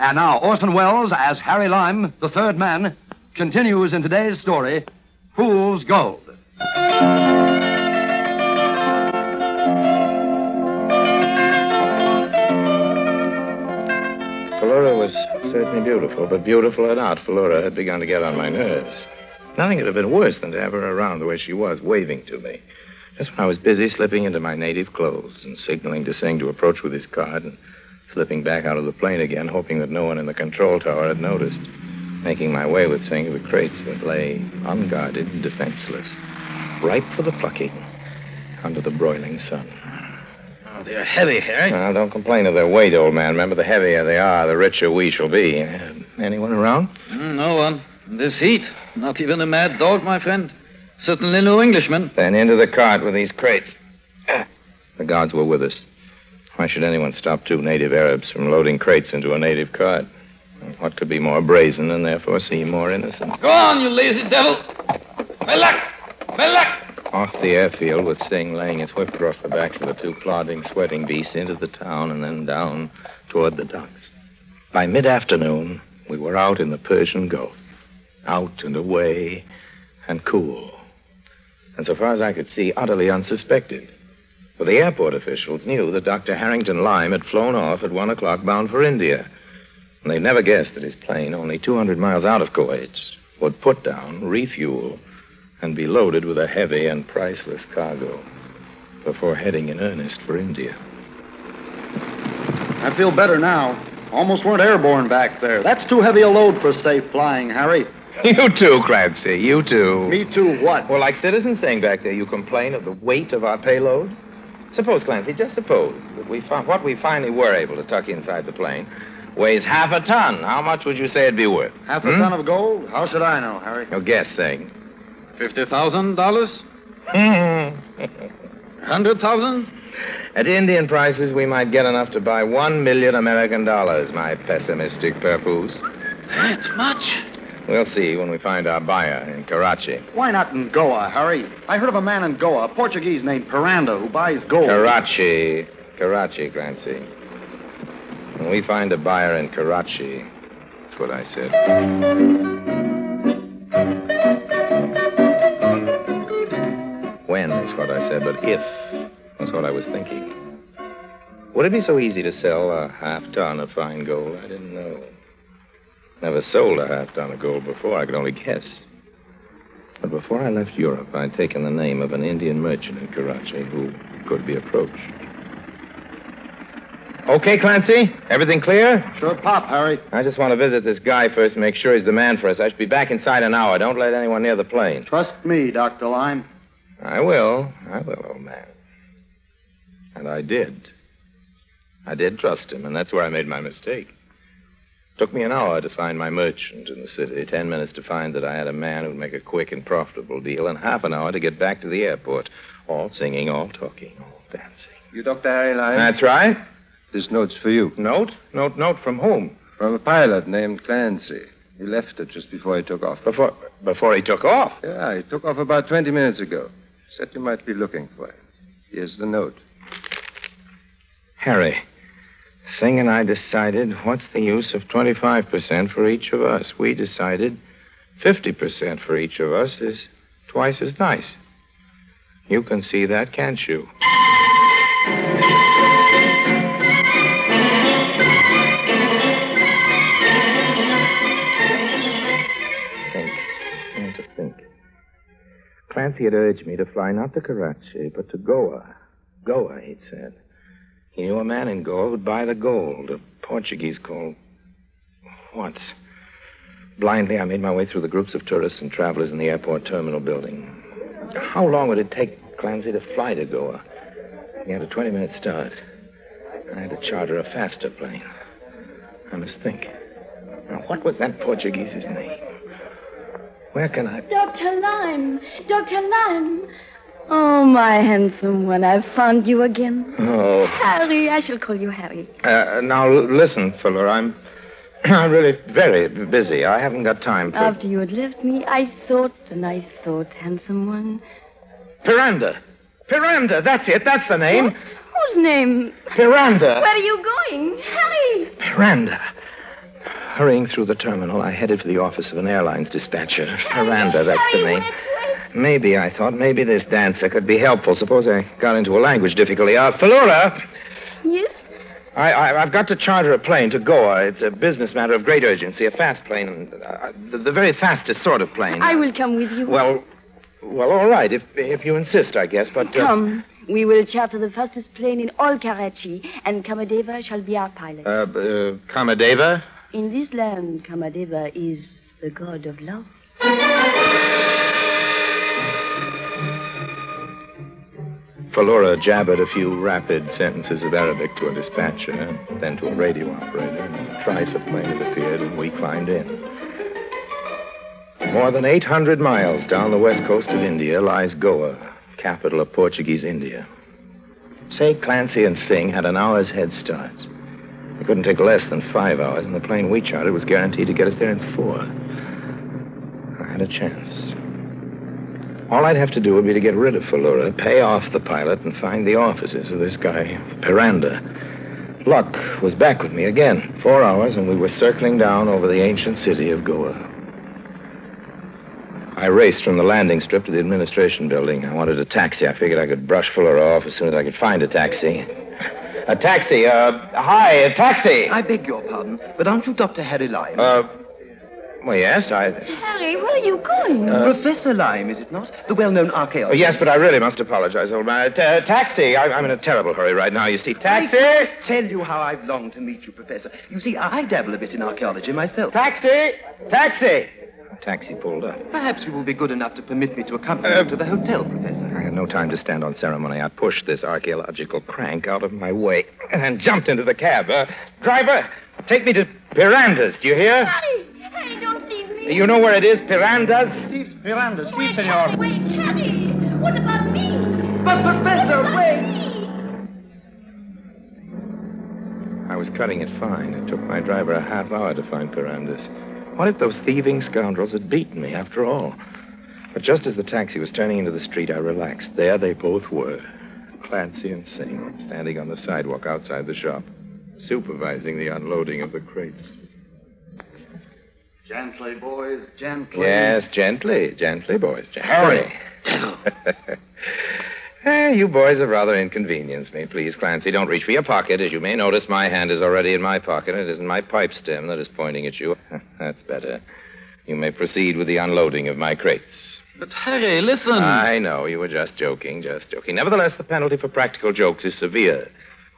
And now Orson Welles as Harry Lime, the third man, continues in today's story, Fool's Gold. Flora was certainly beautiful, but beautiful or not, Flora had begun to get on my nerves. Nothing could have been worse than to have her around the way she was, waving to me. Just when I was busy slipping into my native clothes and signaling to Singh to approach with his card and slipping back out of the plane again, hoping that no one in the control tower had noticed. Making my way with Singh to the crates that lay unguarded and defenseless, ripe for the plucking under the broiling sun. Oh, they're heavy, Harry. Now, don't complain of their weight, old man. Remember, the heavier they are, the richer we shall be. Uh, anyone around? Mm, no one. In this heat. Not even a mad dog, my friend. Certainly no Englishman. Then into the cart with these crates. Ah, The guards were with us. Why should anyone stop two native Arabs from loading crates into a native cart? What could be more brazen and therefore seem more innocent? Go on, you lazy devil. Belak! Belak! Off the airfield with Singh laying his whip across the backs of the two plodding, sweating beasts into the town and then down toward the docks. By mid afternoon, we were out in the Persian Gulf. Out and away and cool. And so far as I could see, utterly unsuspected. For the airport officials knew that Dr. Harrington Lime had flown off at one o'clock bound for India. And they never guessed that his plane, only 200 miles out of Kuwait, would put down, refuel, and be loaded with a heavy and priceless cargo before heading in earnest for India. I feel better now. Almost weren't airborne back there. That's too heavy a load for safe flying, Harry. You too, Clancy. You too. Me too, what? Well, like citizens saying back there, you complain of the weight of our payload? Suppose, Clancy, just suppose that we fi- what we finally were able to tuck inside the plane weighs half a ton. How much would you say it'd be worth? Half a Hmm? ton of gold? How should I know, Harry? Your guess, Singh. $50,000? At 100,000? Indian prices, we might get enough to buy one million American dollars, my pessimistic papoose. That much? We'll see when we find our buyer in Karachi. Why not in Goa, Harry? I heard of a man in Goa, a Portuguese named Piranda, who buys gold. Karachi. Karachi, Clancy. When we find a buyer in Karachi, that's what I said. When is what I said, but if was what I was thinking. Would it be so easy to sell a half ton of fine gold? I didn't know. Never sold a half ton of gold before. I could only guess. But before I left Europe, I'd taken the name of an Indian merchant in Karachi who could be approached. Okay, Clancy? Everything clear? Sure pop, Harry. I just want to visit this guy first and make sure he's the man for us. I should be back inside an hour. Don't let anyone near the plane. Trust me, Dr. Lime. I will. I will, old man. And I did. I did trust him, and that's where I made my mistake. Took me an hour to find my merchant in the city, ten minutes to find that I had a man who'd make a quick and profitable deal, and half an hour to get back to the airport. All singing, all talking, all dancing. You Dr. Harry Lime? That's right. This note's for you. Note? Note, note from whom? From a pilot named Clancy. He left it just before he took off. Before, before he took off. Yeah, he took off about 20 minutes ago. Said you might be looking for him. Here's the note. Harry, Singh and I decided what's the use of 25% for each of us? We decided 50% for each of us is twice as nice. You can see that, can't you? Think. And to think. Clancy had urged me to fly not to Karachi, but to Goa. Goa, he'd said. He knew a man in Goa who'd buy the gold, a Portuguese called. What? Blindly, I made my way through the groups of tourists and travelers in the airport terminal building. How long would it take Clancy to fly to Goa? He had a 20 minute start. I had to charter a faster plane. I must think. Now, what was that Portuguese's name? Where can I. Dr. Lime! Dr. Lime! Oh, my handsome one, I've found you again. Oh. Harry, I shall call you Harry. Uh, now, listen, Fuller. I'm. I'm really very busy. I haven't got time for. After you had left me, I thought and I thought, handsome one. Piranda! Piranda! That's it. That's the name. What? Whose name? Piranda! Where are you going? Harry! Piranda. Hurrying through the terminal, I headed for the office of an airlines dispatcher. Piranda, that's the name. wait. Maybe, I thought, maybe this dancer could be helpful. Suppose I got into a language difficulty. Uh, Falura, Yes? I, I, I've got to charter a plane to Goa. It's a business matter of great urgency, a fast plane, uh, the, the very fastest sort of plane. I will come with you. Well, well, all right, if, if you insist, I guess, but... Uh, Come. We will charter the fastest plane in all Karachi, and Kamadeva shall be our pilot. Uh, uh, Kamadeva? in this land, Kamadeva is the god of love. Falura jabbered a few rapid sentences of Arabic to a dispatcher, then to a radio operator, and a plane appeared, and we climbed in. More than 800 miles down the west coast of India lies Goa, capital of Portuguese India. Say Clancy and Singh had an hour's head start. It couldn't take less than five hours, and the plane we chartered was guaranteed to get us there in four. I had a chance. All I'd have to do would be to get rid of Falura, pay off the pilot, and find the offices of this guy, Piranda. Luck was back with me again. Four hours, and we were circling down over the ancient city of Goa. I raced from the landing strip to the administration building. I wanted a taxi. I figured I could brush Falura off as soon as I could find a taxi. A taxi, uh, hi, a taxi! I beg your pardon, but aren't you Dr. Harry Lime? Uh, well, yes, I. Harry, where are you going? Professor Lime, is it not? The well-known Oh, archaeologist. yes, but I really must apologize, old man. Ta- uh, taxi! I- I'm in a terrible hurry right now. You see, I taxi! can't tell you how I've longed to meet you, Professor. You see, I dabble a bit in archaeology myself. Taxi! Taxi! Taxi pulled up. Perhaps you will be good enough to permit me to accompany Uh, you to the hotel, Professor. I had no time to stand on ceremony. I pushed this archaeological crank out of my way and jumped into the cab. Uh, driver, take me to Piranda's. Do you hear? Harry! Harry, don't leave me! You know where it is, Piranda's? Miranda, si, Wait, senor. Harry, wait, Harry! What about me? But, Professor, What about wait! me? I was cutting it fine. It took my driver a half hour to find Piranda's. What if those thieving scoundrels had beaten me after all? But just as the taxi was turning into the street, I relaxed. There they both were. Clancy and Singh, standing on the sidewalk outside the shop, supervising the unloading of the crates. Gently, boys, gently. Yes, gently, gently, boys, gently. Eh, you boys have rather inconvenienced me. Please, Clancy, don't reach for your pocket. As you may notice, my hand is already in my pocket. It isn't my pipe stem that is pointing at you. That's better. You may proceed with the unloading of my crates. But Harry, listen. I know you were just joking, just joking. Nevertheless, the penalty for practical jokes is severe.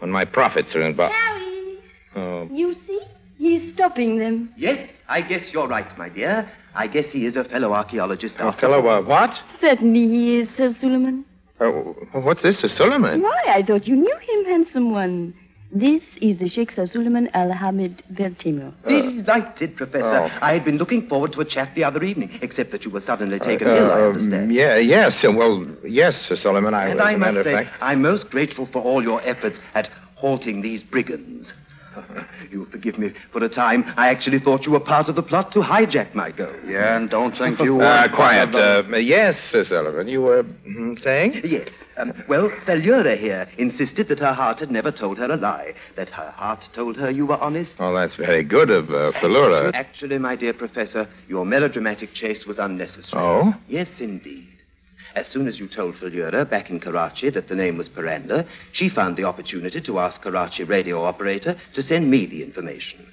When my profits are involved. Harry! Oh, You see? He's stopping them. Yes, I guess you're right, my dear. I guess he is a fellow archaeologist A fellow, uh, what? Certainly he is, Sir Suleiman. Oh, what's this, Sir Suleiman? Why, I thought you knew him, handsome one. This is the Sheikh Sir Suleiman Al Hamid Beltimo. Delighted, Professor. Oh. I had been looking forward to a chat the other evening, except that you were suddenly taken Uh, ill, I um, understand. Yeah, yes. uh, Well, yes, Sir Suleiman. I, And I must say, fact- I'm most grateful for all your efforts at halting these brigands. you forgive me. For a time, I actually thought you were part of the plot to hijack my gold. Yeah, and don't think you Uh, were. quiet. Uh, yes, Sir Suleiman. You were mm, saying? Yes. Um, well, Falura here insisted that her heart had never told her a lie, that her heart told her you were honest. Oh, that's very good of uh, Falura. Actually, my dear Professor, your melodramatic chase was unnecessary. Oh? Yes, indeed. As soon as you told Falura back in Karachi that the name was Piranda, she found the opportunity to ask Karachi radio operator to send me the information.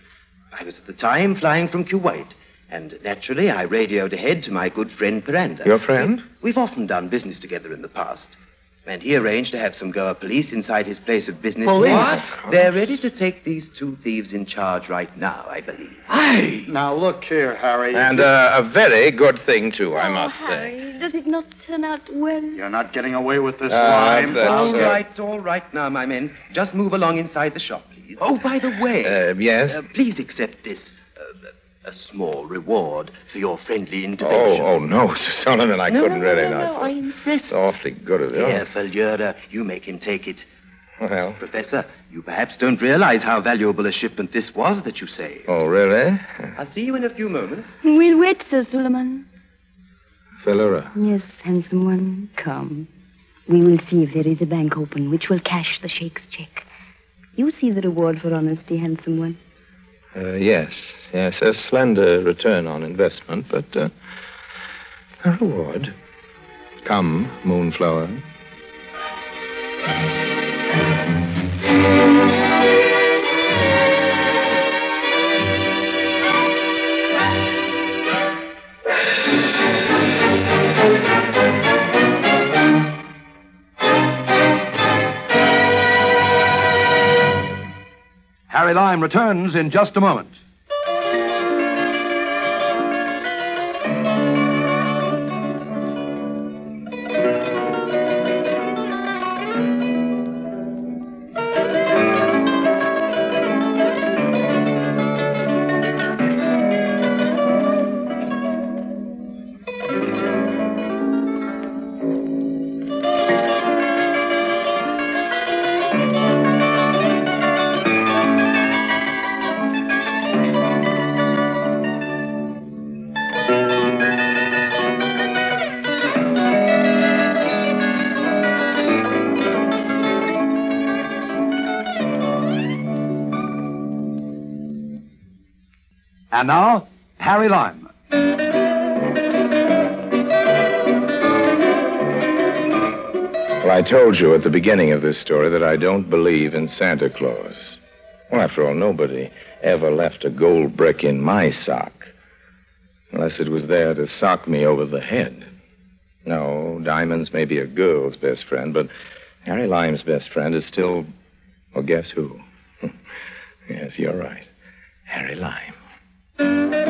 I was at the time flying from Kuwait, and naturally I radioed ahead to my good friend Piranda. Your friend? We've often done business together in the past. And he arranged to have some Goa police inside his place of business. Police? What? They're ready to take these two thieves in charge right now, I believe. Hey! Now, look here, Harry. And uh, a very good thing, too, I oh, must say. Harry, does it not turn out well? You're not getting away with this Ah, lime. that's, all uh, right, all right now, my men. Just move along inside the shop, please. Oh, by the way. Uh, yes? Uh, please accept this. Uh, a small reward for your friendly Oh, intervention. oh, no, Sir Suleiman, I no, couldn't no, really no, no, not. no, I insist. It's awfully good of you. Here, Falura, you make him take it. Well, Professor, you perhaps don't realize how valuable a shipment this was that you saved. oh, really? I'll see you in a few moments. We'll wait, Sir Suleiman. Falura. Yes, handsome one, come. We will see if there is a bank open which will cash the Sheikh's check. You see the reward for honesty, handsome one. Uh, yes, yes, a slender return on investment, but uh, a reward. Come, Moonflower. Lime returns in just a moment. And now, Harry Lime. Well, I told you at the beginning of this story that I don't believe in Santa Claus. Well, after all, nobody ever left a gold brick in my sock. Unless it was there to sock me over the head. No, diamonds may be a girl's best friend, but Harry Lime's best friend is still. Well, guess who? yes, you're right. Harry Lime. Thank you.